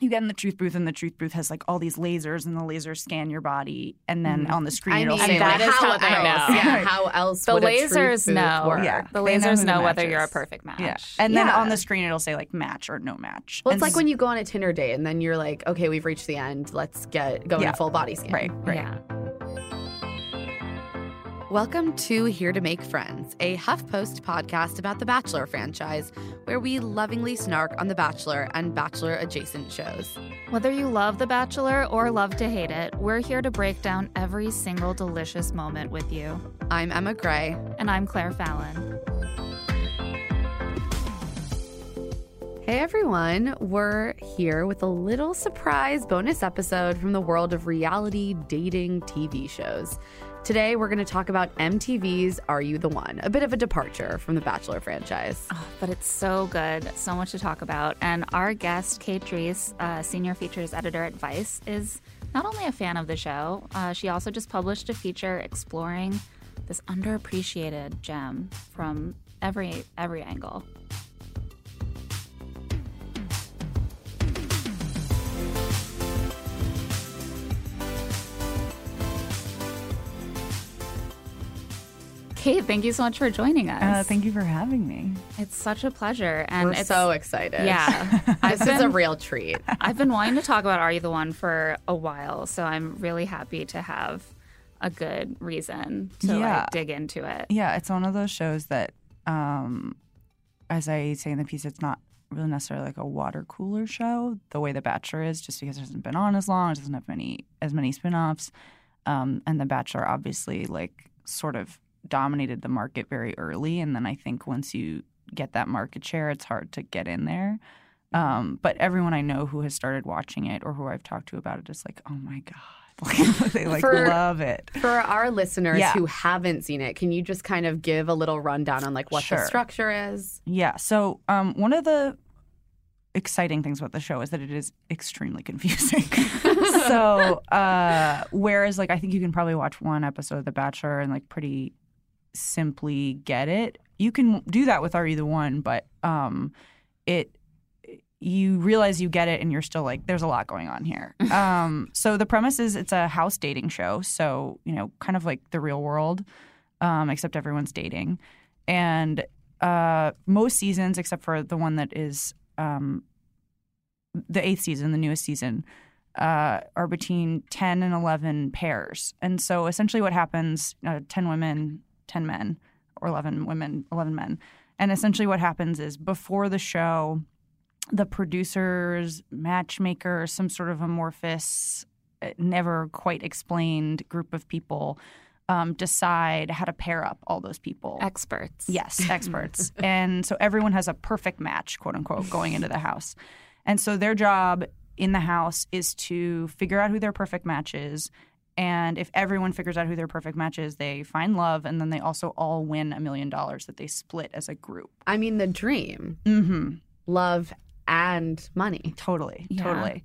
you get in the truth booth and the truth booth has like all these lasers and the lasers scan your body and then mm. on the screen I it'll mean, say that like, is how how, I know. Yeah, how else the would lasers know. Work? Yeah, the they lasers know, know, whether you're a perfect match. Yeah. And then on the screen it'll say like match or no match. Well, And it's like s- when you go on a Tinder date and then you're like, okay, we've reached the end. Let's get go in a full body scan. right, right. Yeah. Welcome to Here to Make Friends, a HuffPost podcast about the Bachelor franchise, where we lovingly snark on The Bachelor and Bachelor adjacent shows. Whether you love The Bachelor or love to hate it, we're here to break down every single delicious moment with you. I'm Emma Gray. And I'm Claire Fallon. Hey everyone, we're here with a little surprise bonus episode from the world of reality dating TV shows. Today, we're going to talk about MTV's Are You the One? A bit of a departure from the Bachelor franchise. Oh, but it's so good. So much to talk about. And our guest, Kate Dries, uh, senior features editor at Vice, is not only a fan of the show, uh, she also just published a feature exploring this underappreciated gem from every every angle. Kate, thank you so much for joining us. Uh, thank you for having me. It's such a pleasure, and we're it's so excited. yeah. I've This is a real treat. I've been wanting to talk about Are You the One for a while, so I'm really happy to have a good reason to Yeah. like dig into it. Yeah, it's one of those shows that, um, as I say in the piece, it's not really necessarily like a water cooler show the way The Bachelor is, just because it hasn't been on as long, it doesn't have many as many spin-offs. Um, and The Bachelor obviously like sort of dominated the market very early, and then I think once you get that market share, it's hard to get in there. Um, but everyone I know who has started watching it or who I've talked to about it is like, oh my god, they like For- love it. For our listeners Yeah. who haven't seen it, can you just kind of give a little rundown on like what the structure is? Yeah. So um, one of the exciting things about the show is that it is extremely confusing. so uh, whereas like I think you can probably watch one episode of The Bachelor and like pretty simply get it, you can do that with Are You the One, but um, it you realize you get it and you're still like there's a lot going on here. Um, so the premise is it's a house dating show so you know kind of like the real world um, except everyone's dating. And uh, most seasons except for the one that is um, the eighth season the newest season uh, are between 10 and 11 pairs. And so essentially what happens uh, 10 women 10 men or 11 women 11 men and essentially what happens is before the show the producers, matchmaker, some sort of amorphous, uh, never quite explained group of people um, decide how to pair up all those people. Experts. Yes, experts. and so everyone has a perfect match, quote unquote, going into the house. And so their job in the house is to figure out who their perfect match is. And if everyone figures out who their perfect match is, they find love, and then they also all win a million dollars that they split as a group. I mean, the dream, Mm-hmm. love and money. Totally, Yeah. totally.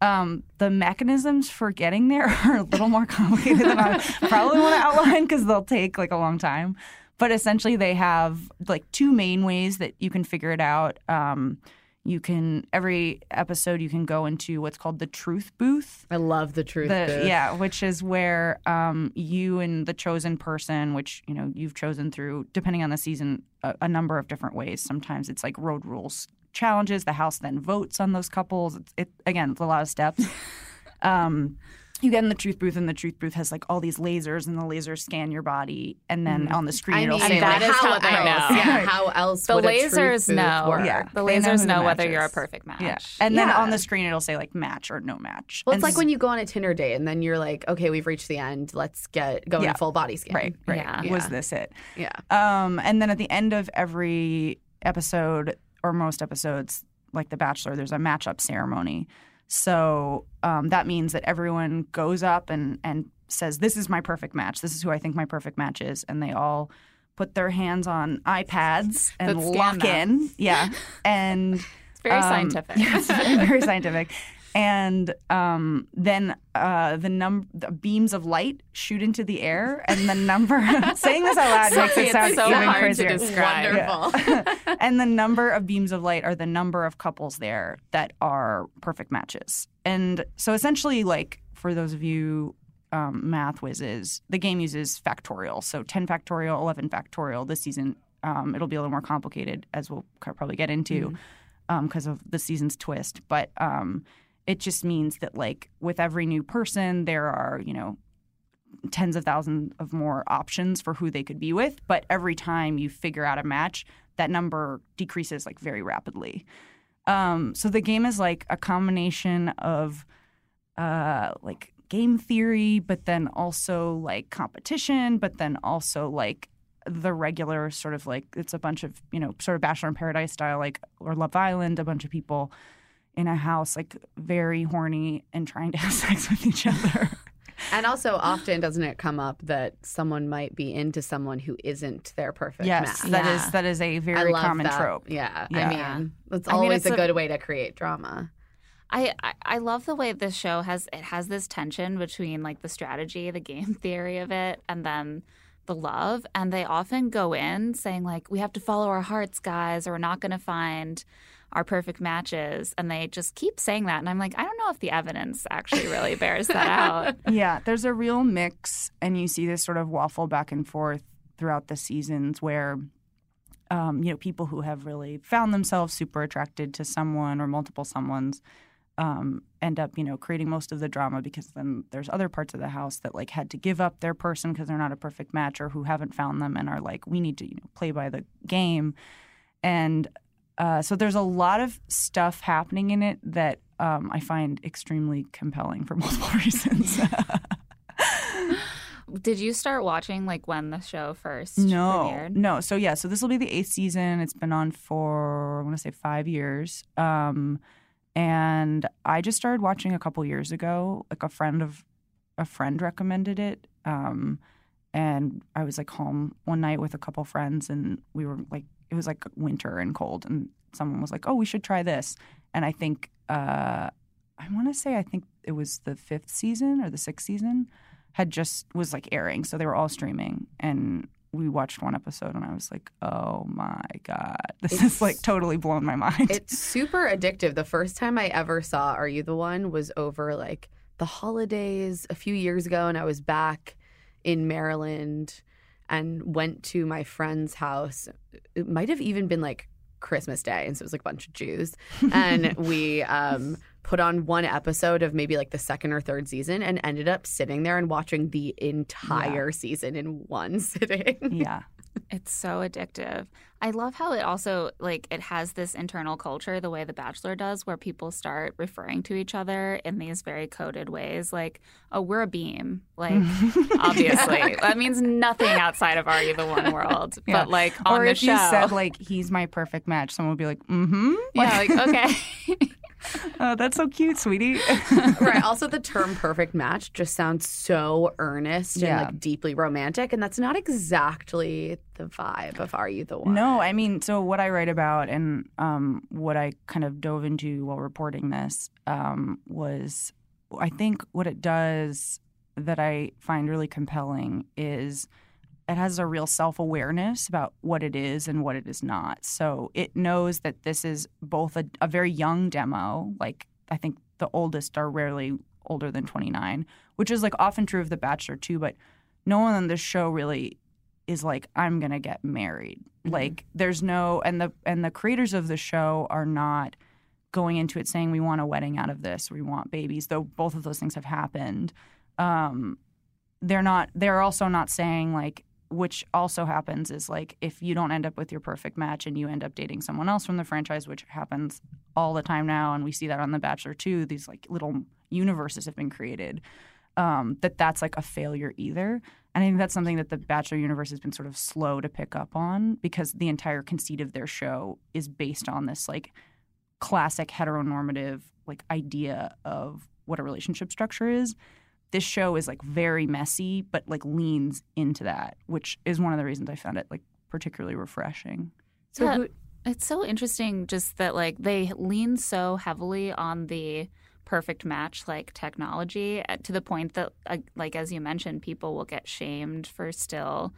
Um, the mechanisms for getting there are a little more complicated than I probably want to outline because they'll take like a long time. But essentially, they have like two main ways that you can figure it out. Um, you can every episode you can go into what's called the truth booth. I love the truth. The, booth. yeah, which is where um, you and the chosen person, which you know you've chosen through, depending on the season, a, a number of different ways. Sometimes it's like road rules challenges. The house then votes on those couples. It's, it again, it's a lot of steps. um, you get in the truth booth, and the truth booth has like all these lasers, and the lasers scan your body, and then on the screen I it'll mean, say that like, is how how- else? I know. Yeah, how else The would a truth lasers booth know. work? Yeah. The They know lasers know, whether you're a perfect match. Yeah. And then Yeah. on the screen it'll say like match or no match. Well, And it's like s- when you go on a Tinder date and then you're like, okay, we've reached the end. Let's get go Yeah. in full body scan. right, right. Yeah. Was this it? Yeah. Um, and then at the end of every episode or most episodes, like The Bachelor, there's a matchup ceremony. So um, that means that everyone goes up and and says, "This is my perfect match. This is who I think my perfect match is," and they all put their hands on iPads and lock them. in. Yeah, and It's very um, scientific. Yes, very scientific. And um, then uh, the num the beams of light shoot into the air, and the number saying this out loud makes it sound so even crazier. Wonderful. and the number of beams of light are the number of couples there that are perfect matches. And so essentially, like for those of you um, math whizzes, the game uses factorial. So 10 factorial, 11 factorial. This season, um, it'll be a little more complicated, as we'll probably get into because of the season's twist. But um, it just means that, like, with every new person, there are, you know, tens of thousands of more options for who they could be with. But every time you figure out a match, that number decreases like very rapidly. Um, so the game is like a combination of uh, like game theory, but then also like competition, but then also like the regular sort of like it's a bunch of you know sort of Bachelor in Paradise style like or Love Island, a bunch of people in a house like very horny and trying to have sex with each other. and also, often doesn't it come up that someone might be into someone who isn't their perfect yes, match? that is Yeah. that is a I very common that. trope. Yeah. Yeah. I mean, it's I mean, always it's a a- good way to create drama. I, I I love the way this show has it has this tension between like the strategy, the game theory of it, and then the love. And they often go in saying like, "We have to follow our hearts, guys, or we're not going to find our perfect matches." And they just keep saying that, and I'm like, I don't know if the evidence actually really bears that out. Yeah, there's a real mix, and you see this sort of waffle back and forth throughout the seasons where, um, you know, people who have really found themselves super attracted to someone or multiple someone's um, end up, you know, creating most of the drama because then there's other parts of the house that like had to give up their person because they're not a perfect match or who haven't found them and are like, we need to, you know, play by the game, and uh, so there's a lot of stuff happening in it that um, I find extremely compelling for multiple reasons. Did you start watching like when the show first no, premiered? no. So yeah, so this will be the eighth season. It's been on for I want to say five years. Um, and I just started watching a couple years ago. Like a friend of a friend recommended it. Um, and I was like home one night with a couple friends, and we were like, it was like winter and cold, and someone was like, "Oh, we should try this." And I think uh, I want to say I think it was the fifth season or the sixth season had just was like airing, so they were all streaming, and we watched one episode, and I was like, "Oh my god, this It's- is like totally blown my mind." It's super addictive. The first time I ever saw Are You the One was over like the holidays a few years ago, and I was back in Maryland and went to my friend's house. It might have even been like Christmas Day, and so it was like a bunch of Jews. And we um, put on one episode of maybe like the second or third season and ended up sitting there and watching the entire season in one sitting. yeah, It's so addictive. I love how it also like it has this internal culture the way The Bachelor does where people start referring to each other in these very coded ways like, "Oh, we're a beam." Like obviously. That means nothing outside of Are You the One world. Yeah. But like on or the if show. you said like he's my perfect match, someone would be like, "Mm-hmm." yeah, like okay. oh, that's so cute, sweetie. right. Also, the term perfect match just sounds so earnest Yeah. and like deeply romantic. And that's not exactly the vibe of Are You the One? No, I mean, so what I write about and um, what I kind of dove into while reporting this um, was I think what it does that I find really compelling is it has a real self awareness about what it is and what it is not. So it knows that this is both a, a very young demo, like I think the oldest are rarely older than 29, which is like often true of The Bachelor too, but no one on this show really is like I'm going to get married. Mhm. Like there's no and the and the creators of the show are not going into it saying we want a wedding out of this, we want babies, though both of those things have happened. Um they're not they're also not saying like which also happens is like if you don't end up with your perfect match and you end up dating someone else from the franchise which happens all the time now and we see that on the bachelor too these like little universes have been created um, that that's like a failure either. And i think that's something that the bachelor universe has been sort of slow to pick up on because the entire conceit of their show is based on this like classic heteronormative like idea of what a relationship structure is this show is like very messy but like leans into that which is one of the reasons i found it like particularly refreshing So Yeah. who, It's so interesting just that like they lean so heavily on the perfect match like technology uh, to the point that uh, like as you mentioned people will get shamed for still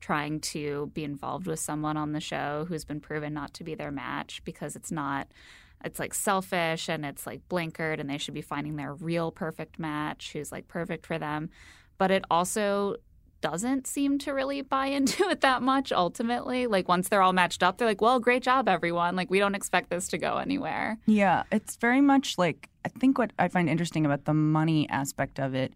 trying to be involved with someone on the show who's been proven not to be their match because it's not it's like selfish and it's like blinkered and they should be finding their real perfect match who's like perfect for them but it also doesn't seem to really buy into it that much ultimately. Like once they're all matched up, they're like, well, great job, everyone. Like we don't expect this to go anywhere. Yeah, it's very much like I think what I find interesting about the money aspect of it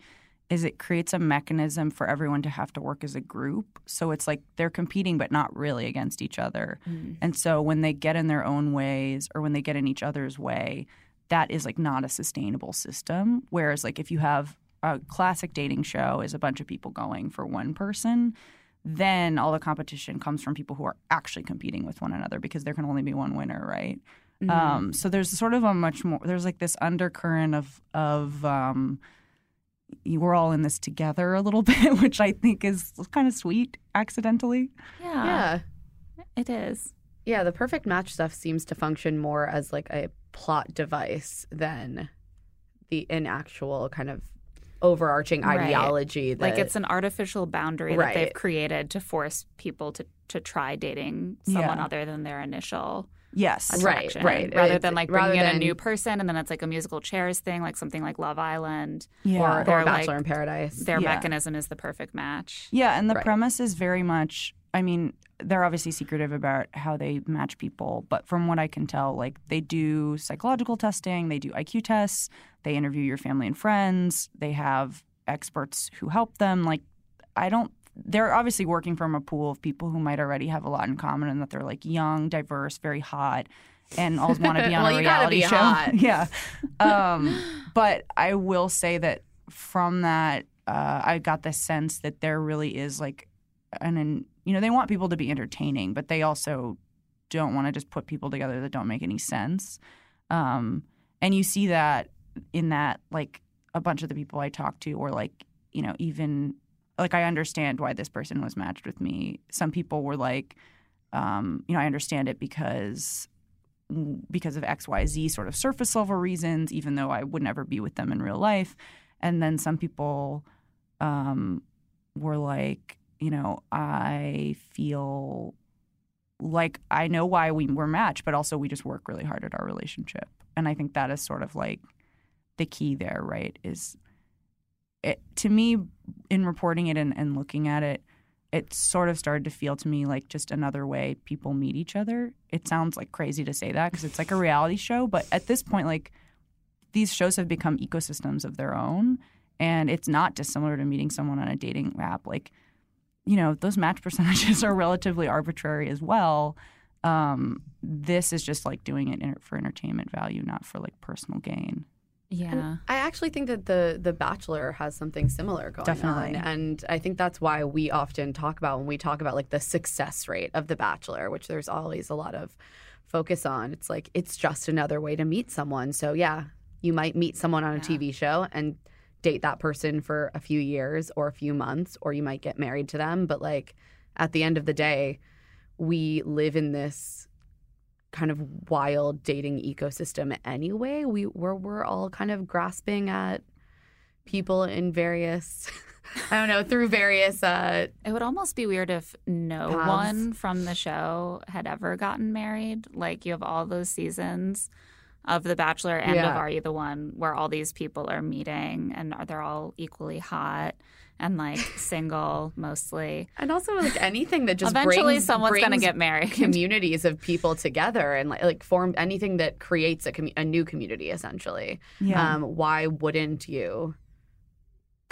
is it creates a mechanism for everyone to have to work as a group. So it's like they're competing but not really against each other. And so when they get in their own ways or when they get in each other's way, that is like not a sustainable system. Whereas like if you have a classic dating show is a bunch of people going for one person, then all the competition comes from people who are actually competing with one another because there can only be one winner, right? Mm-hmm. Um, so there's sort of a much more there's like this undercurrent of of um, we're all in this together a little bit, which I think is kind of sweet accidentally. Yeah, yeah. it is. Yeah, the perfect match stuff seems to function more as like a plot device than the in actual kind of overarching Right. ideology. That, Like it's an artificial boundary that they've created to force people to to try dating someone Yeah. other than their initial Yes. Right, right. Rather It's- than like bringing in than- a new person and then it's like a musical chairs thing, like something like Love Island. Yeah. or, Or, or like, Bachelor in Paradise. Their Yeah. mechanism is the perfect match. Yeah, and the Right. premise is very much. I mean, they're obviously secretive about how they match people, but from what I can tell, like they do psychological testing, they do IQ tests, they interview your family and friends, they have experts who help them. Like, I don't. They're obviously working from a pool of people who might already have a lot in common, and that they're like young, diverse, very hot, and all want to be on Well, a reality show. hot. yeah, um, but I will say that from that, uh, I got the sense that there really is like an, an you know, they want people to be entertaining, but they also don't want to just put people together that don't make any sense. Um, and you see that in that, like a bunch of the people I talked to, or like you know, even like I understand why this person was matched with me. Some people were like, um, you know, I understand it because because of X, Y, Z sort of surface level reasons, even though I would never be with them in real life. And then some people um, were like, you know, I feel like I know why we were matched, but also we just work really hard at our relationship. And I think that is sort of like the key there, right? Is it, to me, in reporting it and, and looking at it, it sort of started to feel to me like just another way people meet each other. It sounds like crazy to say that because it's like a reality show, but at this point, like these shows have become ecosystems of their own, and it's not dissimilar to meeting someone on a dating app. Like, you know, those match percentages are relatively arbitrary as well. Um, this is just like doing it for entertainment value, not for like personal gain. Yeah. I actually think that the the Bachelor has something similar going Definitely. on, and I think that's why we often talk about when we talk about like the success rate of the Bachelor, which there's always a lot of focus on. It's like it's just another way to meet someone. So yeah, you might meet someone on a TV show and date that person for a few years or a few months, or you might get married to them. But like at the end of the day, we live in this kind of wild dating ecosystem anyway. We we're we're all kind of grasping at people in various I don't know, through various uh It would almost be weird if no Paths. one from the show had ever gotten married. Like you have all those seasons of The Bachelor and Yeah. of Are You the One, where all these people are meeting and are they're all equally hot and like single mostly. And also like anything that just Eventually, brings, someone's gonna get married. communities of people together and like, like form anything that creates a, commu- a new community essentially. Yeah. Um, why wouldn't you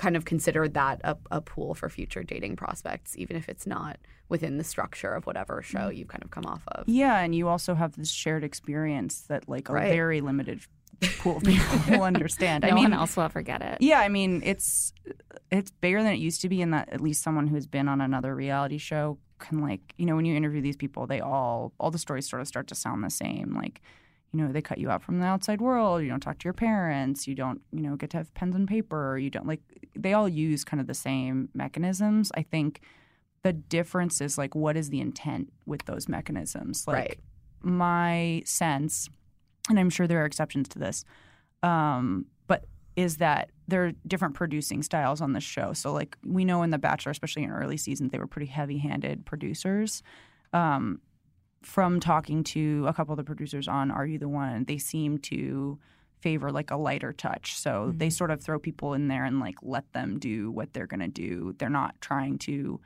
kind of consider that a, a pool for future dating prospects, even if it's not within the structure of whatever show Mm. you've kind of come off of? Yeah, and you also have this shared experience that like a Right. very limited pool of people will understand. No I mean, one else will ever get it. yeah, I mean it's it's bigger than it used to be, in that at least someone who's been on another reality show can like you know when you interview these people, they all all the stories sort of start to sound the same. Like you know they cut you out from the outside world. You don't talk to your parents. You don't you know get to have pens and paper. You don't like they all use kind of the same mechanisms. I think the difference is like what is the intent with those mechanisms like Right. my sense and i'm sure there are exceptions to this um, but is that there are different producing styles on the show so like we know in the bachelor especially in early seasons they were pretty heavy-handed producers um, from talking to a couple of the producers on are you the one they seem to favor like a lighter touch. So they sort of throw people in there and like let them do what they're going to do. They're not trying to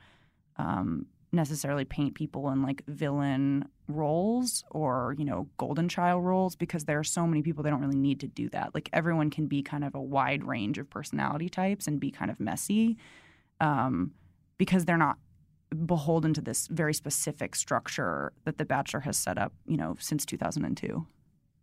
um, necessarily paint people in like villain roles or you know golden child roles because there are so many people they don't really need to do that. Like everyone can be kind of a wide range of personality types and be kind of messy um, because they're not beholden to this very specific structure that the bachelor has set up you know since 2002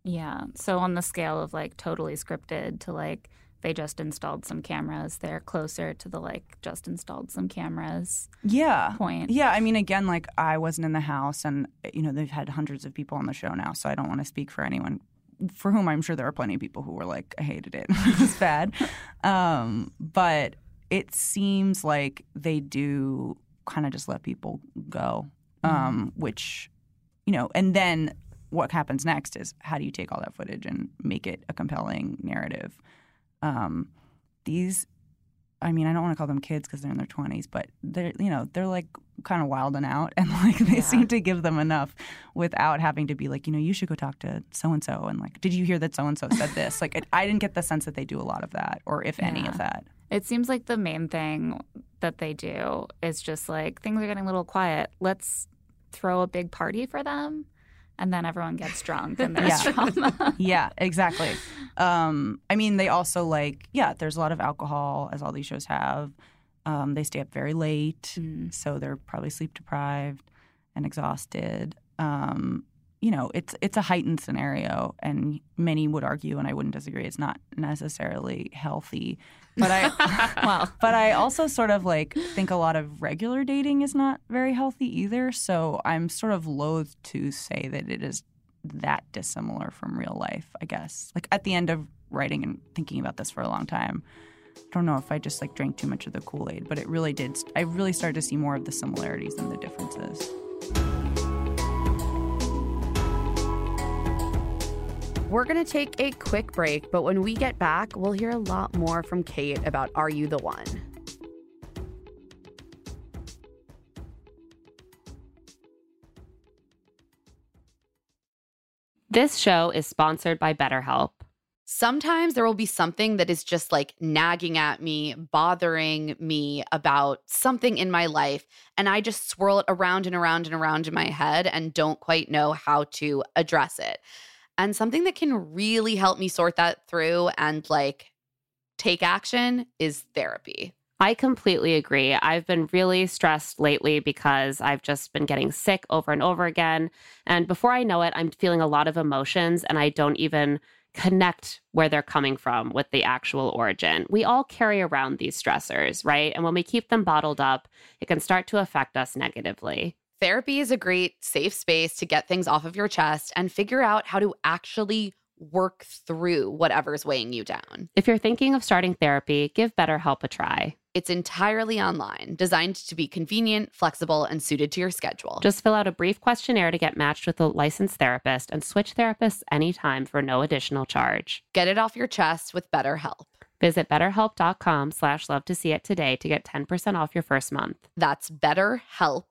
Yeah. So on the scale of like totally scripted to like they just installed some cameras, they're closer to the like just installed some cameras yeah point. Yeah, I mean, again, like I wasn't in the house, and you know they've had hundreds of people on the show now, so I don't want to speak for anyone for whom I'm sure there are plenty of people who were like, I hated it, it was bad. Um, but it seems like they do kind of just let people go, um, which you know, and then what happens next is how do you take all that footage and make it a compelling narrative? Um, these I mean, I don't want to call them kids because they're in their twenties, but they're you know they're like kind of wild and out, and like they Yeah. seem to give them enough without having to be like, you know, you should go talk to so and so, and like, did you hear that so and so said this? Like, it, I didn't get the sense that they do a lot of that, or if any of that. It seems like the main thing that they do is just like things are getting a little quiet. Let's throw a big party for them. And then everyone gets drunk and there's Yeah. drama. yeah, exactly. Um, I mean, they also like, yeah, there's a lot of alcohol, as all these shows have. Um, they stay up very late, Mm. so they're probably sleep deprived and exhausted. Um, you know, it's it's a heightened scenario, and many would argue, and I wouldn't disagree, it's not necessarily healthy. But I, well, but I also sort of like think a lot of regular dating is not very healthy either. So I'm sort of loath to say that it is that dissimilar from real life, I guess. Like at the end of writing and thinking about this for a long time, I don't know if I just like drank too much of the Kool Aid, but it really did. I really started to see more of the similarities than the differences. We're going to take a quick break, but when we get back, we'll hear a lot more from Kate about Are You the One? This show is sponsored by BetterHelp. Sometimes there will be something that is just like nagging at me, bothering me about something in my life. And I just swirl it around and around and around in my head and don't quite know how to address it. And something that can really help me sort that through and like take action is therapy. I completely agree. I've been really stressed lately because I've just been getting sick over and over again. And before I know it, I'm feeling a lot of emotions and I don't even connect where they're coming from with the actual origin. We all carry around these stressors, right? And when we keep them bottled up, it can start to affect us negatively. Therapy is a great safe space to get things off of your chest and figure out how to actually work through whatever's weighing you down. If you're thinking of starting therapy, give BetterHelp a try. It's entirely online, designed to be convenient, flexible, and suited to your schedule. Just fill out a brief questionnaire to get matched with a licensed therapist and switch therapists anytime for no additional charge. get it off your chest with BetterHelp. Visit betterhelp.com slash love to see it today to get 10% off your first month. That's BetterHelp,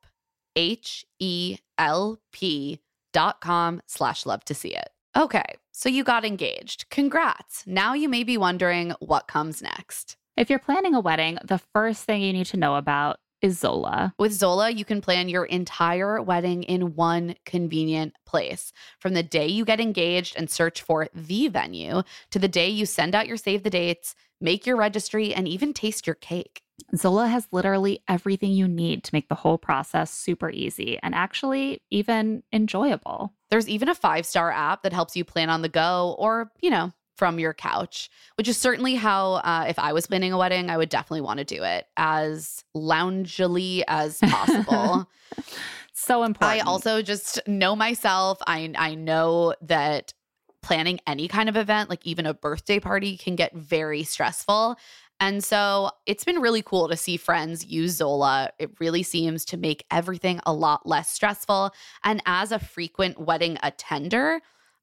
H E L P dot com slash love to see it. Okay, So you got engaged. Congrats. Now you may be wondering what comes next. If you're planning a wedding, the first thing you need to know about is Zola. With Zola, you can plan your entire wedding in one convenient place. From the day you get engaged and search for the venue to the day you send out your save the dates, make your registry, and even taste your cake. Zola has literally everything you need to make the whole process super easy and actually even enjoyable. There's even a five star app that helps you plan on the go or, you know, from your couch, which is certainly how, uh, if I was planning a wedding, I would definitely want to do it as loungily as possible. so important. I also just know myself. I I know that planning any kind of event, like even a birthday party, can get very stressful. And so it's been really cool to see friends use Zola. It really seems to make everything a lot less stressful. And as a frequent wedding attender,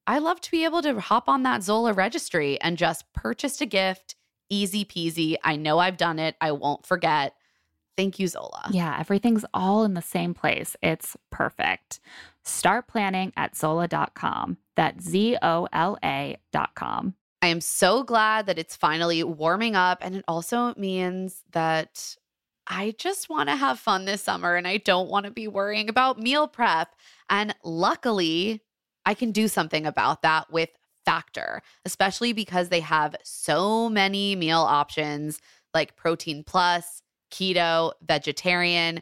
I love to be able to hop on that Zola registry and just purchase a gift. Easy peasy. I know I've done it. I won't forget. Thank you, Zola. Yeah, everything's all in the same place. It's perfect. Start planning at Zola.com. That's Z O L A.com. I am so glad that it's finally warming up. And it also means that I just want to have fun this summer and I don't want to be worrying about meal prep. And luckily, I can do something about that with Factor, especially because they have so many meal options like Protein Plus, Keto, Vegetarian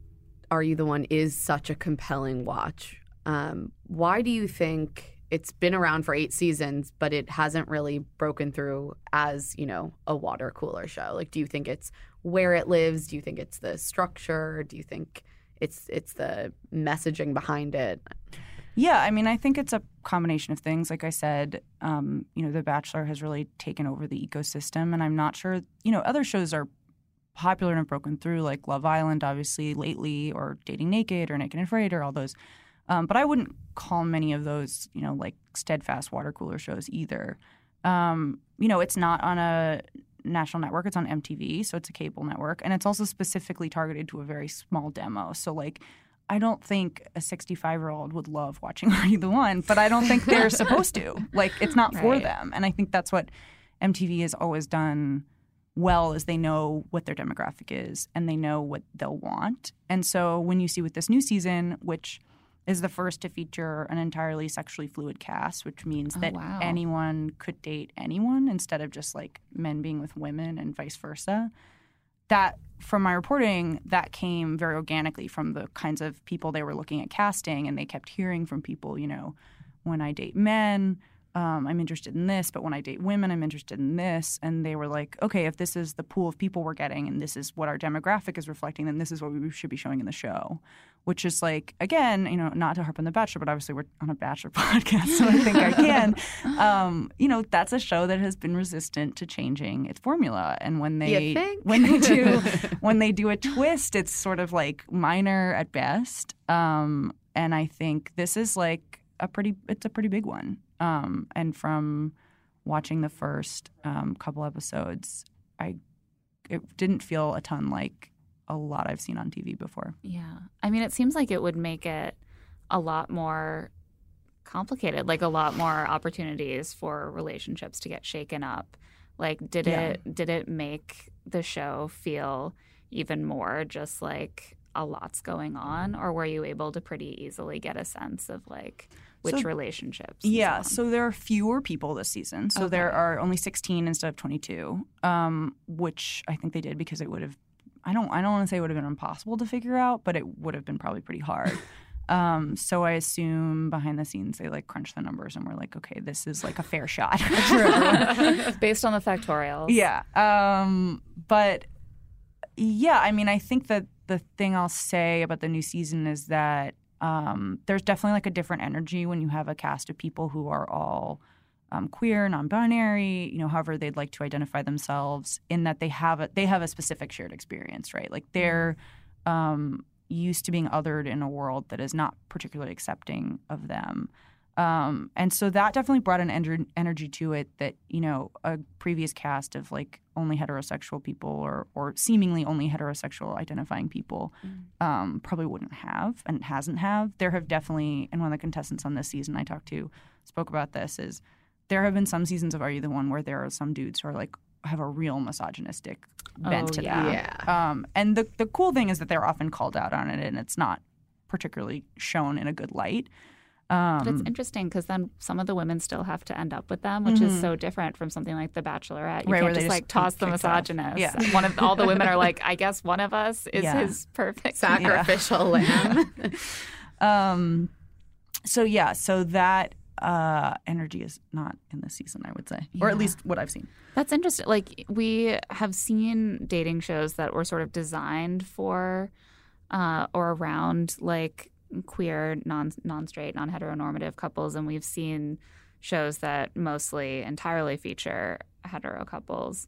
Are You the One is such a compelling watch. Um, why do you think it's been around for eight seasons, but it hasn't really broken through as, you know, a water cooler show? Like, do you think it's where it lives? Do you think it's the structure? Do you think it's it's the messaging behind it? Yeah, I mean, I think it's a combination of things. Like I said, um, you know, The Bachelor has really taken over the ecosystem, and I'm not sure, you know, other shows are popular and have broken through, like Love Island, obviously, lately, or Dating Naked, or Naked and Afraid, or all those. Um, but I wouldn't call many of those, you know, like steadfast water cooler shows either. Um, you know, it's not on a national network; it's on MTV, so it's a cable network, and it's also specifically targeted to a very small demo. So, like, I don't think a 65 year old would love watching Are You the One, but I don't think they're supposed to. Like, it's not for them, and I think that's what MTV has always done well is they know what their demographic is and they know what they'll want. And so when you see with this new season, which is the first to feature an entirely sexually fluid cast, which means Oh, that wow. anyone could date anyone instead of just like men being with women and vice versa. That, from my reporting, that came very organically from the kinds of people they were looking at casting, and they kept hearing from people, you know, when I date men, um, I'm interested in this, but when I date women, I'm interested in this. And they were like, okay, if this is the pool of people we're getting and this is what our demographic is reflecting, then this is what we should be showing in the show. Which is like, again, you know, not to harp on The Bachelor, but obviously we're on a Bachelor podcast, so I think I can. Um, you know, that's a show that has been resistant to changing its formula. And when they when they do when they do a twist, it's sort of like minor at best. Um, and I think this is like a pretty it's a pretty big one. Um, and from watching the first um, couple episodes, I it didn't feel a ton like a lot I've seen on TV before. Yeah. I mean, it seems like it would make it a lot more complicated, like a lot more opportunities for relationships to get shaken up. Like did Yeah. it did it make the show feel even more just like a lot's going on or were you able to pretty easily get a sense of like which So- relationships? Yeah, so so there are fewer people this season. So there are only 16 instead of 22, um, which I think they did because it would have. I don't. I don't want to say it would have been impossible to figure out, but it would have been probably pretty hard. Um, so I assume behind the scenes they like crunch the numbers and we're like, okay, this is like a fair shot. based on the factorials. Yeah. Um, but yeah, I mean, I think that the thing I'll say about the new season is that um, there's definitely like a different energy when you have a cast of people who are all um, queer, non-binary, you know, however they'd like to identify themselves, in that they have a they have a specific shared experience, right? Like they're um, used to being othered in a world that is not particularly accepting of them. Um, and so that definitely brought an ener- energy to it that you know a previous cast of like only heterosexual people or or seemingly only heterosexual identifying people um, probably wouldn't have and hasn't have. There have definitely, and one of the contestants on this season I talked to spoke about this is there have been some seasons of Are You the One where there are some dudes who are like have a real misogynistic bent Oh, to yeah. that. Um, and the the cool thing is that they're often called out on it, and it's not particularly shown in a good light. But it's Um, interesting because then some of the women still have to end up with them, which is so different from something like The Bachelorette. You Right, where can't just just like toss the get kicked off. misogynist. Yeah. One of all the women are like, I guess one of us is Yeah. his perfect. Sacrificial lamb. um, so yeah, so that uh, energy is not in this season, I would say, or at least what I've seen. That's interesting. Like we have seen dating shows that were sort of designed for uh, or around like queer, non non straight, non heteronormative couples, and we've seen shows that mostly entirely feature hetero couples.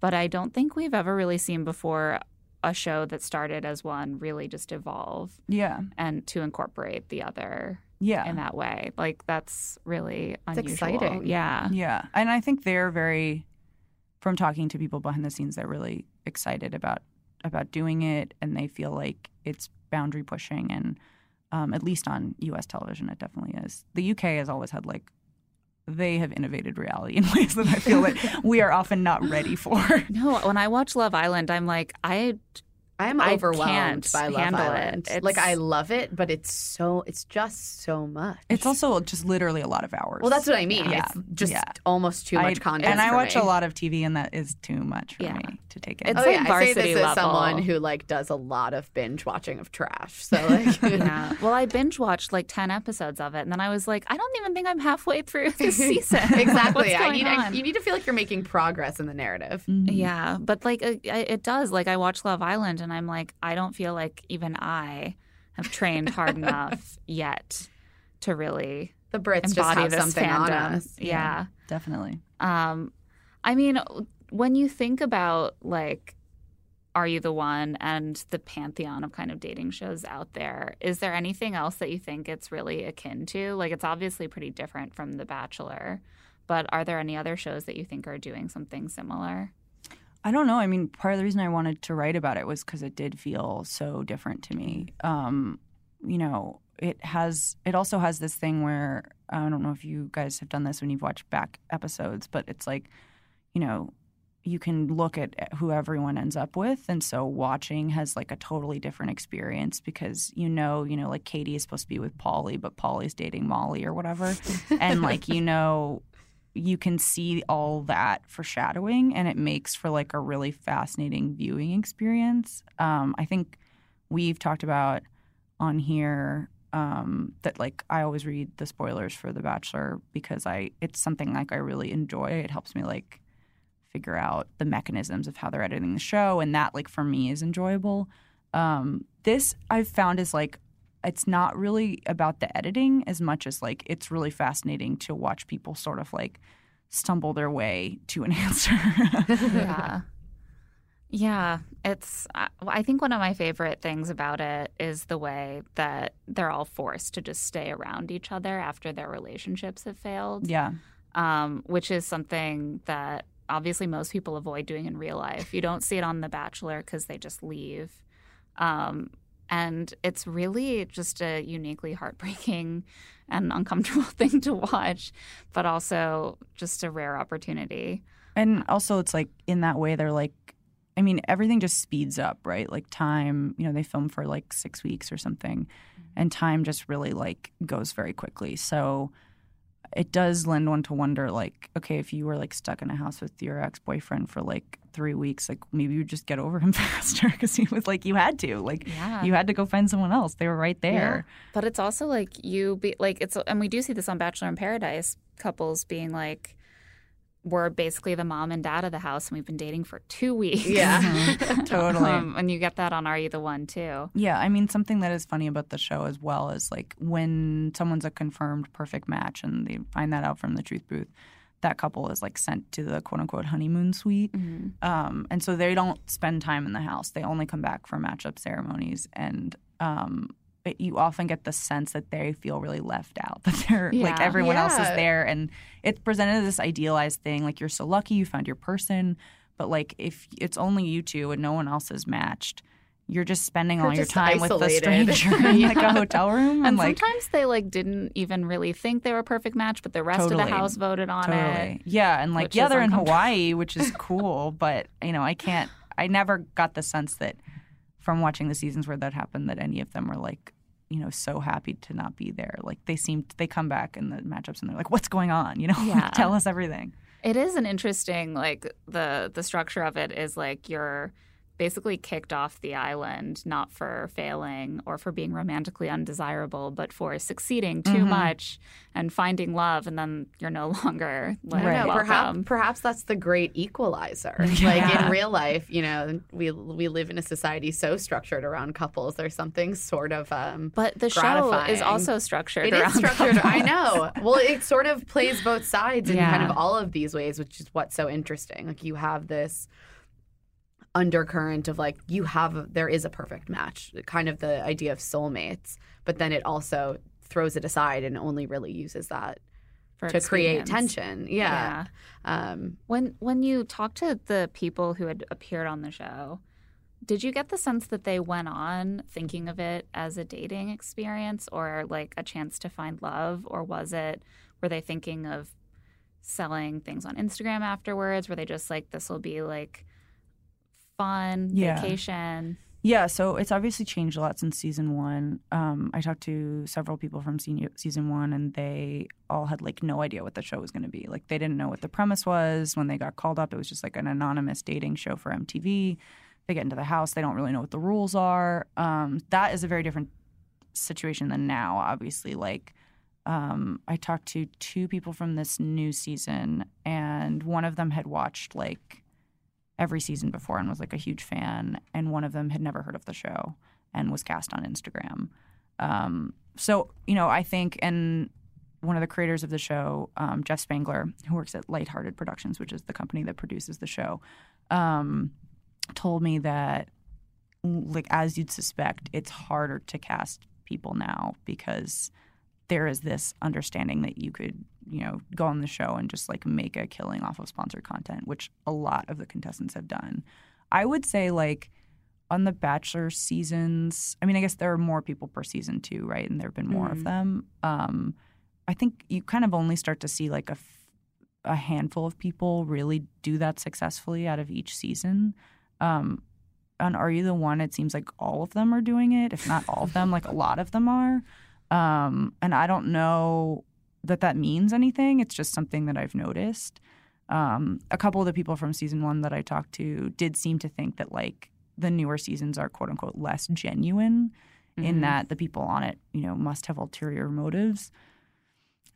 But I don't think we've ever really seen before a show that started as one really just evolve Yeah, and to incorporate the other yeah, in that way. Like that's really unusual. exciting. Yeah. Yeah, and I think they're very, from talking to people behind the scenes, they're really excited about about doing it, and they feel like it's boundary pushing, and um, at least on U.S. television, it definitely is. The UK has always had like. They have innovated reality in ways that I feel like we are often not ready for. No, when I watch Love Island, I'm like, I I am overwhelmed by Love handle it. Island. It's- Like I love it, but it's so it's just so much. It's also just literally a lot of hours. well, that's what I mean. Yeah. It's just Yeah. almost too I- much content. and I for watch me. a lot of TV, and that is too much for Yeah. me to take in. It's Oh like yeah, I say varsity this as level. someone who like does a lot of binge watching of trash. So like, yeah. Well, I binge watched like ten episodes of it, and then I was like, I don't even think I'm halfway through this season. exactly. What's I going need I, you need to feel like you're making progress in the narrative. Yeah, but like uh, it does. Like I watch Love Island, and I'm like, I don't feel like even I have trained hard enough yet to really The Brits just embody have this something fandom. on us. yeah. Definitely. Um, I mean, when you think about like, Are You the One and the pantheon of kind of dating shows out there, is there anything else that you think it's really akin to? Like, it's obviously pretty different from The Bachelor, but are there any other shows that you think are doing something similar? I don't know. I mean, part of the reason I wanted to write about it was because it did feel so different to me. Um, you know, it has. It also has this thing where I don't know if you guys have done this when you've watched back episodes, but it's like, you know, you can look at who everyone ends up with, and so watching has like a totally different experience because you know, you know, like Katie is supposed to be with Polly, but Polly's dating Molly or whatever, and like you know you can see all that foreshadowing and it makes for like a really fascinating viewing experience. Um, i think we've talked about on here um, that like i always read the spoilers for the bachelor because i it's something like i really enjoy. It helps me like figure out the mechanisms of how they're editing the show and that like for me is enjoyable. Um, this i've found is like it's not really about the editing as much as like it's really fascinating to watch people sort of like stumble their way to an answer. yeah. Yeah, it's. I I think one of my favorite things about it is the way that they're all forced to just stay around each other after their relationships have failed. yeah. um, which is something that obviously most people avoid doing in real life. You don't see it on The Bachelor because they just leave. Um, and it's really just a uniquely heartbreaking and uncomfortable thing to watch, but also just a rare opportunity. And also it's like in that way they're like I mean everything just speeds up, right? Like time, you know, they film for like 6 weeks or something mm-hmm. and time just really like goes very quickly. So it does lend one to wonder like okay, if you were like stuck in a house with your ex-boyfriend for like 3 weeks, like maybe you just get over him faster cuz he was like you had to. Like Yeah. you had to go find someone else. They were right there. But it's also like you be like it's and we do see this on Bachelor in Paradise couples being like we're basically the mom and dad of the house and we've been dating for two weeks. Yeah. Totally. Um, and you get that on Are You the One too. Yeah, I mean something that is funny about the show as well is like when someone's a confirmed perfect match and they find that out from the truth booth, that couple is like sent to the quote unquote honeymoon suite, um, and so they don't spend time in the house. They only come back for matchup ceremonies, and um, you often get the sense that they feel really left out. That they're like Yeah. everyone else is there, and it's presented as this idealized thing. Like you're so lucky you found your person, but like if it's only you two and no one else is matched. You're just spending all your just time with the isolated. stranger in like a hotel room, and, And like sometimes they like didn't even really think they were a perfect match, but the rest of the house voted on totally, it. yeah, and like yeah, they're in. Hawaii, which is cool, but you know, I can't. I never got the sense that from watching the seasons where that happened that any of them were like, you know so happy to not be there. Like they seem they come back in the matchups and they're like, "What's going on?" You know, Yeah. tell us everything. It is an interesting like the the structure of it is like you're basically kicked off the island not for failing or for being romantically undesirable but for succeeding too Mhm. much and finding love and then you're no longer like I welcome. Perhaps, perhaps that's the great equalizer. Like in real life, you know, we we live in a society so structured around couples. There's something sort of um, but the show is also structured It around is structured. I know. Well, it sort of plays both sides in kind of all of these ways, which is what's so interesting. Like you have this undercurrent of like you have there is a perfect match, kind of the idea of soulmates, but then it also throws it aside and only really uses that for to create tension. Yeah. Um, When when you talked to the people who had appeared on the show, did you get the sense that they went on thinking of it as a dating experience or like a chance to find love or was it were they thinking of selling things on Instagram afterwards? Were they just like this will be like fun Yeah. vacation? Yeah, so it's obviously changed a lot since season one. Um, I talked to several people from senior, season one, and they all had like no idea what the show was going to be. Like they didn't know what the premise was when they got called up. It was just like an anonymous dating show for MTV. They get into the house, they don't really know what the rules are. Um, that is a very different situation than now. Obviously, like um, I talked to two people from this new season, and one of them had watched like every season before and was like a huge fan, and one of them had never heard of the show and was cast on Instagram. Um, so you know, I think, and one of the creators of the show, um, Jeff Spangler, who works at Lighthearted Productions, which is the company that produces the show, um, told me that, like as you'd suspect, it's harder to cast people now because there is this understanding that you could, you know, go on the show and just like make a killing off of sponsored content, which a lot of the contestants have done. I would say like on the Bachelor seasons, I mean, I guess there are more people per season too, right? And there have been more of Mhm. them. Um, I think you kind of only start to see like a, f- a handful of people really do that successfully out of each season. Um, on Are You the One? It seems like all of them are doing it, if not all of them, like a lot of them are. Um, and I don't know that that means anything. It's just something that I've noticed. Um, a couple of the people from season one that I talked to did seem to think that like the newer seasons are quote unquote less genuine in Mhm. that the people on it, you know, must have ulterior motives.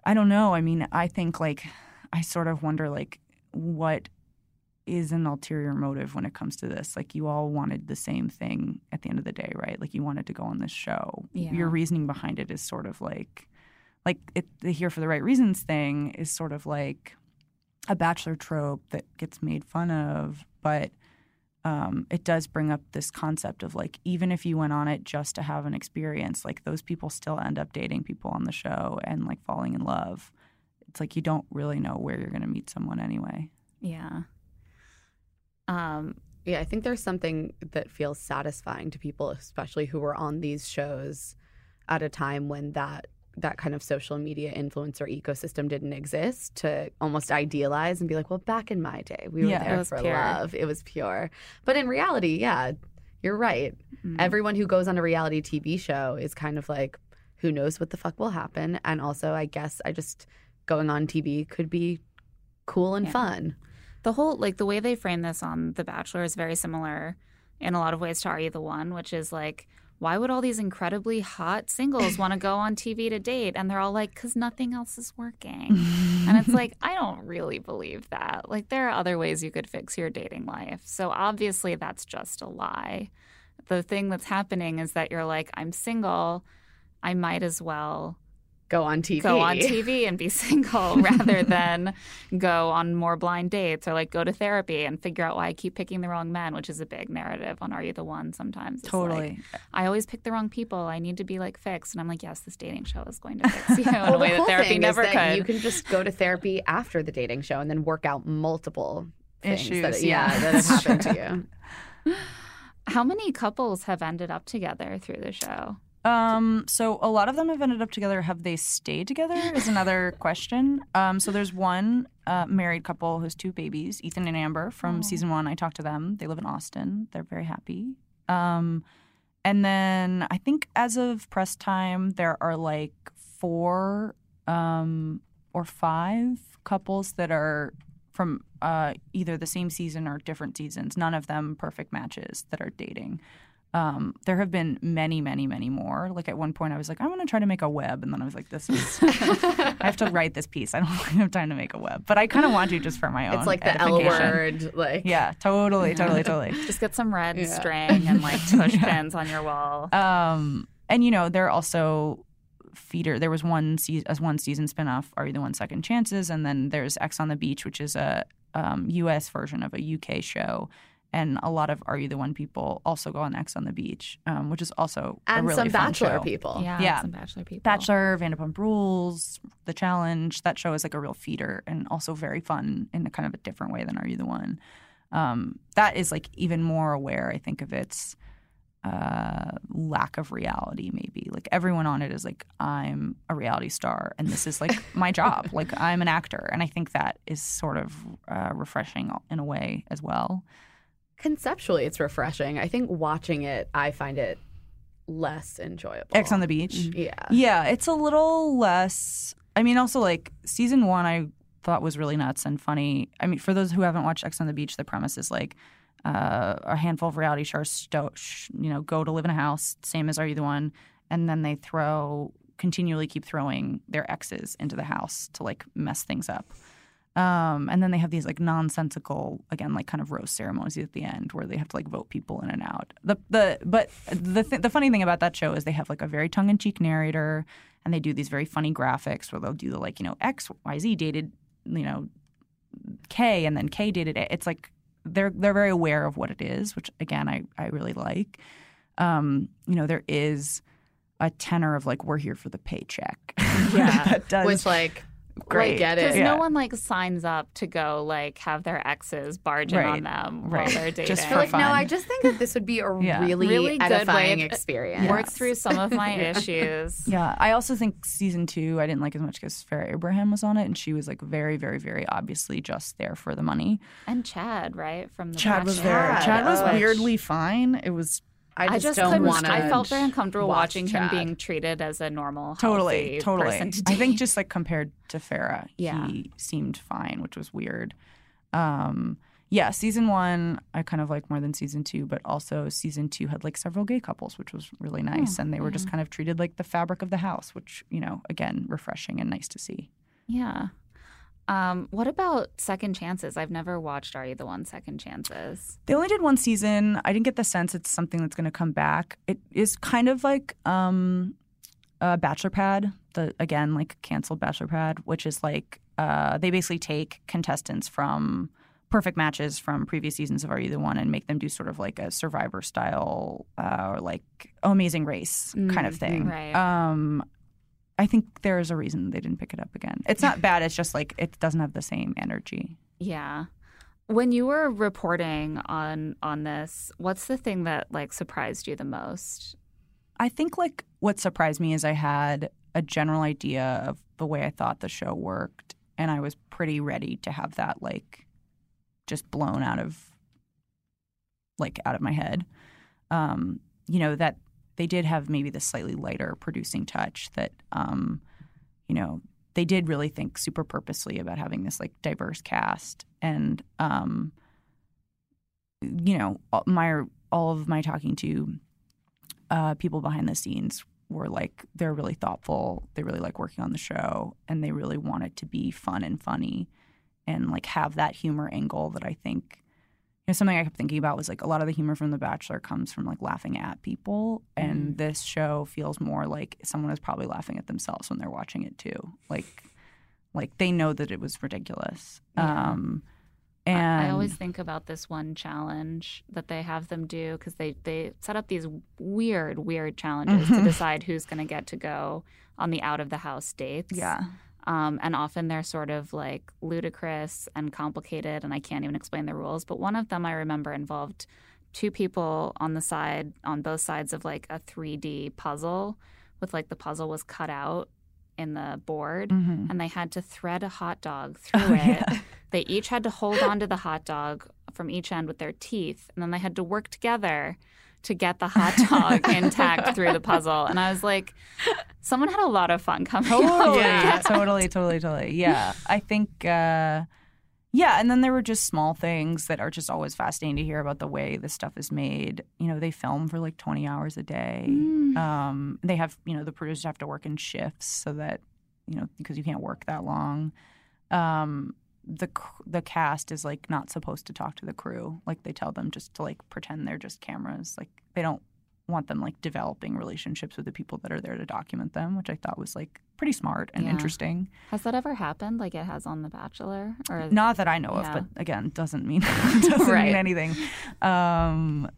I don't know. I mean, I think like I sort of wonder like what is an ulterior motive when it comes to this? Like you all wanted the same thing at the end of the day, right? Like you wanted to go on this show. Yeah. Your reasoning behind it is sort of like like it, the here for the right reasons thing is sort of like a bachelor trope that gets made fun of, but um, it does bring up this concept of like even if you went on it just to have an experience, like those people still end up dating people on the show and like falling in love. It's like you don't really know where you're going to meet someone anyway. Yeah. Um Yeah, I think there's something that feels satisfying to people, especially who were on these shows at a time when that that kind of social media influencer ecosystem didn't exist to almost idealize and be like, well, back in my day, we were Yeah. There for pure. love. It was pure. But in reality, yeah, you're right. mm. Everyone who goes on a reality TV show is kind of like, who knows what the fuck will happen? And also, I guess I just going on TV could be cool and Yeah. fun. The whole like the way they frame this on The Bachelor is very similar in a lot of ways to Are You the One, which is like, why would all these incredibly hot singles want to go on TV to date? And they're all like, because nothing else is working. and it's like, I don't really believe that. Like, there are other ways you could fix your dating life. So obviously, that's just a lie. The thing that's happening is that you're like, I'm single. I might as well Go on TV. go on TV and be single rather than go on more blind dates or like go to therapy and figure out why I keep picking the wrong men, which is a big narrative on Are You the One sometimes. It's like, totally. I always pick the wrong people. I need to be like fixed. And I'm like, yes, this dating show is going to fix you in Well, a way the that cool therapy thing never is that could. you can just go to therapy after the dating show and then work out multiple things that, Issues, yeah, yeah. that have happened to you. How many couples have ended up together through the show? Um, so a lot of them have ended up together. Have they stayed together? Is another question. Um, so there's one uh, married couple who has two babies, Ethan and Amber from Oh. season one. I talked to them. They live in Austin. They're very happy. Um, and then I think as of press time, there are like four um, or five couples that are from uh, either the same season or different seasons. None of them perfect matches that are dating. Um, there have been many, many, many more. Like at one point, I was like, I want to try to make a web, and then I was like, this is. I have to write this piece. I don't have time to make a web, but I kind of want to just for my own. It's like the L word. Like Yeah, totally, totally, totally. Just get some red Yeah. string and like push pins on your wall. Um, and you know, there are also feeder. There was one season, as one season spinoff. Are you the one second chances? And then there's Ex on the Beach, which is a um, U.S. version of a UK show. And a lot of Are You the One people also go on Ex on the Beach, um, which is also a and really some fun bachelor show. people. Yeah, Yeah. some bachelor people. Bachelor, Vanderpump Rules, The Challenge. That show is like a real feeder and also very fun in a kind of a different way than Are You the One. Um, that is like even more aware, I think, of its uh, lack of reality. Maybe like everyone on it is like, I'm a reality star and this is like my job. Like I'm an actor, and I think that is sort of uh, refreshing in a way as well. Conceptually, it's refreshing. I think watching it, I find it less enjoyable. Ex on the Beach. Yeah. Yeah, it's a little less. I mean, also like season one, I thought was really nuts and funny. I mean, for those who haven't watched X on the Beach, the premise is like uh, a handful of reality stars, sto- sh- you know, go to live in a house, same as Are You the One, and then they throw continually keep throwing their exes into the house to like mess things up. Um, and then they have these like nonsensical, again, like kind of roast ceremonies at the end where they have to like vote people in and out. The the but the th- the funny thing about that show is they have like a very tongue in cheek narrator, and they do these very funny graphics where they'll do the like you know X Y Z dated you know K and then K dated A. It's like they're they're very aware of what it is, which again I I really like. Um, you know there is a tenor of like we're here for the paycheck. Yeah. that does Which, like, great. I get Because it. Yeah. no one like signs up to go like have their exes barge Right. on them while Right. they're dating. Just for feel like, no. I just think that this would be a Yeah. really, Really good way edifying to- experience. Work through some of my issues. Yeah, I also think season two I didn't like as much because Farrah Abraham was on it, and she was like very, very, very obviously just there for the money. And Chad, right? From the Chad was there. Chad, Chad was oh. weirdly fine. It was I just, I just don't couldn't. want to. I felt very uncomfortable watch watching Chad. him being treated as a normal, totally, totally. person to I think just like compared to Farrah, Yeah. he seemed fine, which was weird. Um, yeah, season one I kind of like more than season two, but also season two had like several gay couples, which was really nice, and they were just kind of treated like the fabric of the house, which you know, again, refreshing and nice to see. yeah. Um, what about second chances? I've never watched Are You the One Second Chances. They only did one season. I didn't get the sense it's something that's going to come back. It is kind of like um, a Bachelor Pad, the again like canceled Bachelor Pad, which is like uh, they basically take contestants from perfect matches from previous seasons of Are You the One and make them do sort of like a Survivor style uh, or like oh, Amazing Race kind of thing. right. Um, I think there is a reason they didn't pick it up again. It's not bad. It's just like it doesn't have the same energy. Yeah. When you were reporting on on this, what's the thing that like surprised you the most? I think like what surprised me is I had a general idea of the way I thought the show worked, and I was pretty ready to have that like just blown out of like out of my head. Um, you know that they did have maybe the slightly lighter producing touch that um, you know they did really think super purposely about having this like diverse cast. And um, you know my all of my talking to uh, people behind the scenes were like they're really thoughtful. They really like working on the show and they really want it to be fun and funny and like have that humor angle that i think know something i kept thinking about was like a lot of the humor from the bachelor comes from like laughing at people and this show feels more like someone is probably laughing at themselves when they're watching it too like like they know that it was ridiculous Yeah. um and I always think about this one challenge that they have them do because they they set up these weird weird challenges to Mhm. decide who's going to get to go on the out of the house dates. yeah Um, and often they're sort of like ludicrous and complicated, and I can't even explain the rules. But one of them I remember involved two people on the side, on both sides of like a 3D puzzle, with like the puzzle was cut out in the board, Mhm. and they had to thread a hot dog through Oh, it. yeah. They each had to hold onto the hot dog from each end with their teeth, and then they had to work together to get the hot dog intact through the puzzle. And I was like, someone had a lot of fun coming up Totally, that. totally, totally, totally. Yeah, I think. Uh, yeah, and then there were just small things that are just always fascinating to hear about the way this stuff is made. You know, they film for like twenty hours a day. Mm. Um, they have, you know, the producers have to work in shifts so that, you know, because you can't work that long. Um, the the cast is like not supposed to talk to the crew. Like they tell them just to like pretend they're just cameras. Like they don't want them like developing relationships with the people that are there to document them, which I thought was like pretty smart and Yeah. interesting. Has that ever happened like it has on The Bachelor? Or Not that I know Yeah. of, but again, doesn't mean doesn't Right. mean anything. Um,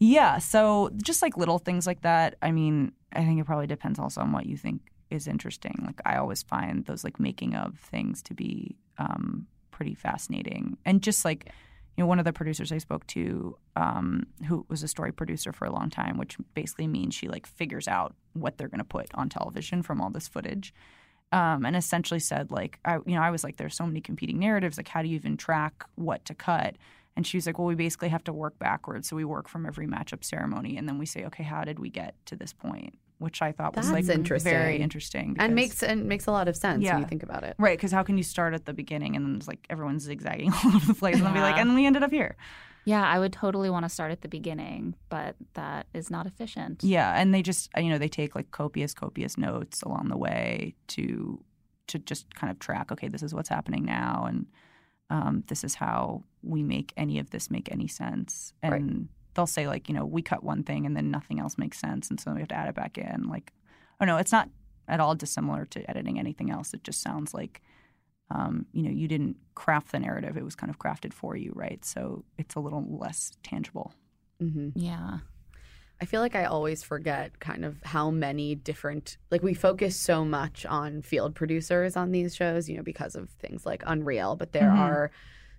yeah, so just like little things like that. I mean, I think it probably depends also on what you think is interesting. Like I always find those like making of things to be um, pretty fascinating, and just like you know, one of the producers I spoke to, um, who was a story producer for a long time, which basically means she like figures out what they're going to put on television from all this footage um, and essentially said like I you know I was like there's so many competing narratives like how do you even track what to cut? And she was like well we basically have to work backwards. So we work from every matchup ceremony and then we say okay how did we get to this point which I thought was That's like interesting. very interesting and makes and makes a lot of sense Yeah. when you think about it. right because how can you start at the beginning and then it's like everyone's zigzagging all over the place and then be like and we ended up here Yeah, I would totally want to start at the beginning, but that is not efficient. Yeah, and they just you know they take like copious copious notes along the way to to just kind of track. Okay, this is what's happening now, and um, this is how we make any of this make any sense. And Right. They'll say like you know we cut one thing and then nothing else makes sense, and so we have to add it back in. Like, oh no, it's not at all dissimilar to editing anything else. It just sounds like. Um, you know, you didn't craft the narrative; it was kind of crafted for you, right? So it's a little less tangible. hmm Yeah. I feel like I always forget kind of how many different like we focus so much on field producers on these shows, you know, because of things like Unreal, but there Mhm. are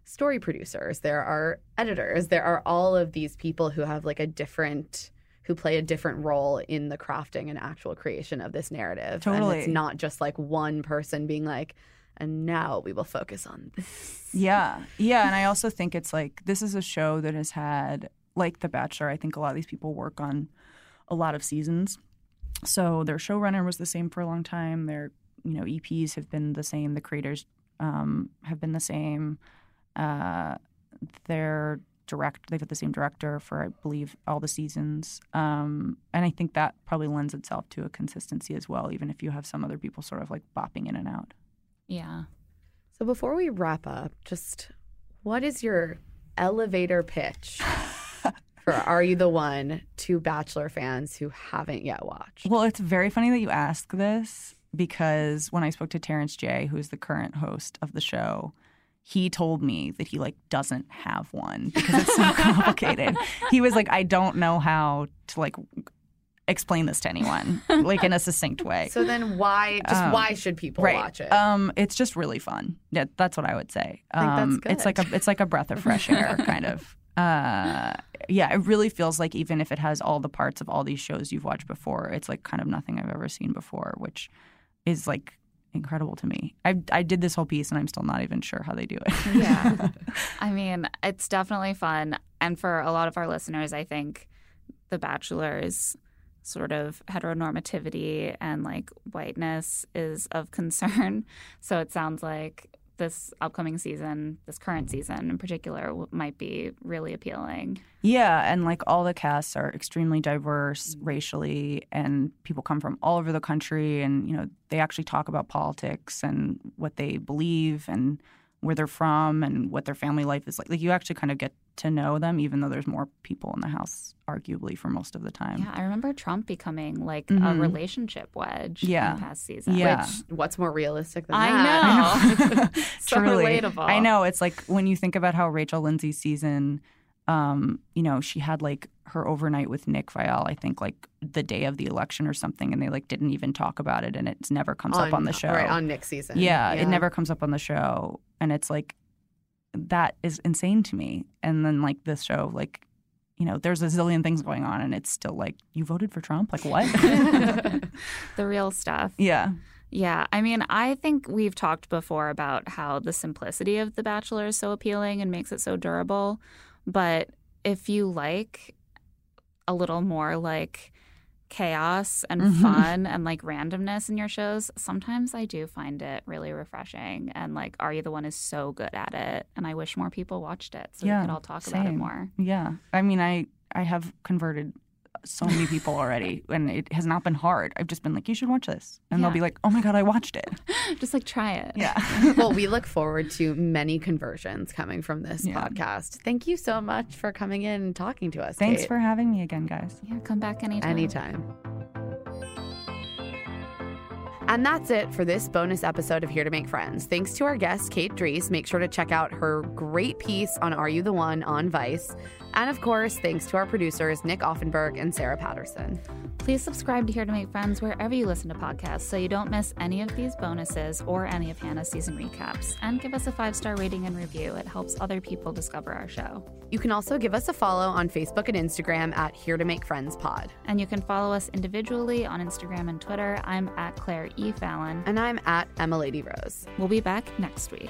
story producers, there are editors, there are all of these people who have like a different who play a different role in the crafting and actual creation of this narrative. And Totally. it's not just like one person being like and now we will focus on this. Yeah. Yeah. And I also think it's like this is a show that has had, like The Bachelor, I think a lot of these people work on a lot of seasons. So their showrunner was the same for a long time. Their, you know, EPs have been the same. The creators um, have been the same. Uh, their direct, they've had the same director for, I believe, all the seasons. Um, and I think that probably lends itself to a consistency as well, even if you have some other people sort of like bopping in and out. Yeah. So before we wrap up, just what is your elevator pitch for Are You the One to Bachelor fans who haven't yet watched? Well, it's very funny that you ask this because when I spoke to Terrence J, who's the current host of the show, he told me that he like doesn't have one because it's so complicated. he was like, I don't know how to like explain this to anyone like in a succinct way. So then why just Um, why should people right. watch it? Um, it's just really fun. Yeah, that's what I would say. I think that's Um, it's like a it's like a breath of fresh air, kind of. Uh, yeah, it really feels like even if it has all the parts of all these shows you've watched before, it's like kind of nothing I've ever seen before, which is like incredible to me. I I did this whole piece and I'm still not even sure how they do it. Yeah. I mean, it's definitely fun. And for a lot of our listeners, I think The Bachelor's sort of heteronormativity and like whiteness is of concern. So it sounds like this upcoming season, this current season in particular, might be really appealing. Yeah, and like all the casts are extremely diverse mm. racially, and people come from all over the country, and you know they actually talk about politics and what they believe and where they're from and what their family life is like. Like you actually kind of get to know them, even though there's more people in the house, arguably for most of the time. Yeah, I remember Trump becoming like a Mhm. relationship wedge Yeah. in the past season. Yeah. Which what's more realistic than I that? know. so Truly. relatable. I know. It's like when you think about how Rachel Lindsay's season, um, you know, she had like her overnight with Nick Viall, I think like the day of the election or something, and they like didn't even talk about it, and it never comes up on the show. Right, on Nick's season. yeah, it never comes up on the show, and it's like that is insane to me. And then like this show, like you know, there's a zillion things going on, and it's still like you voted for Trump, like what? the real stuff. yeah, Yeah, I mean, I think we've talked before about how the simplicity of The Bachelor is so appealing and makes it so durable. But if you like a little more like chaos and Mhm. fun and like randomness in your shows, sometimes I do find it really refreshing. And like, Are You the One is so good at it. And I wish more people watched it so Yeah, we could all talk about it more. Yeah. I mean, I I have converted so many people already, and it has not been hard. I've just been like, you should watch this, and they'll be like, oh my god, I watched it. Just like try it. Yeah. well, we look forward to many conversions coming from this Yeah. podcast. Thank you so much for coming in and talking to us. Thanks Kate. for having me again, guys. Yeah, come back anytime. anytime. And that's it for this bonus episode of Here to Make Friends. Thanks to our guest, Kate Dries. Make sure to check out her great piece on Are You the One on Vice. And of course, thanks to our producers, Nick Offenberg and Sarah Patterson. Please subscribe to Here to Make Friends wherever you listen to podcasts so you don't miss any of these bonuses or any of Hannah's season recaps. And give us a five star rating and review. It helps other people discover our show. You can also give us a follow on Facebook and Instagram at Here to Make Friends Pod. And you can follow us individually on Instagram and Twitter. I'm at Claire E. Fallon. And I'm at Emma Lady Rose. We'll be back next week.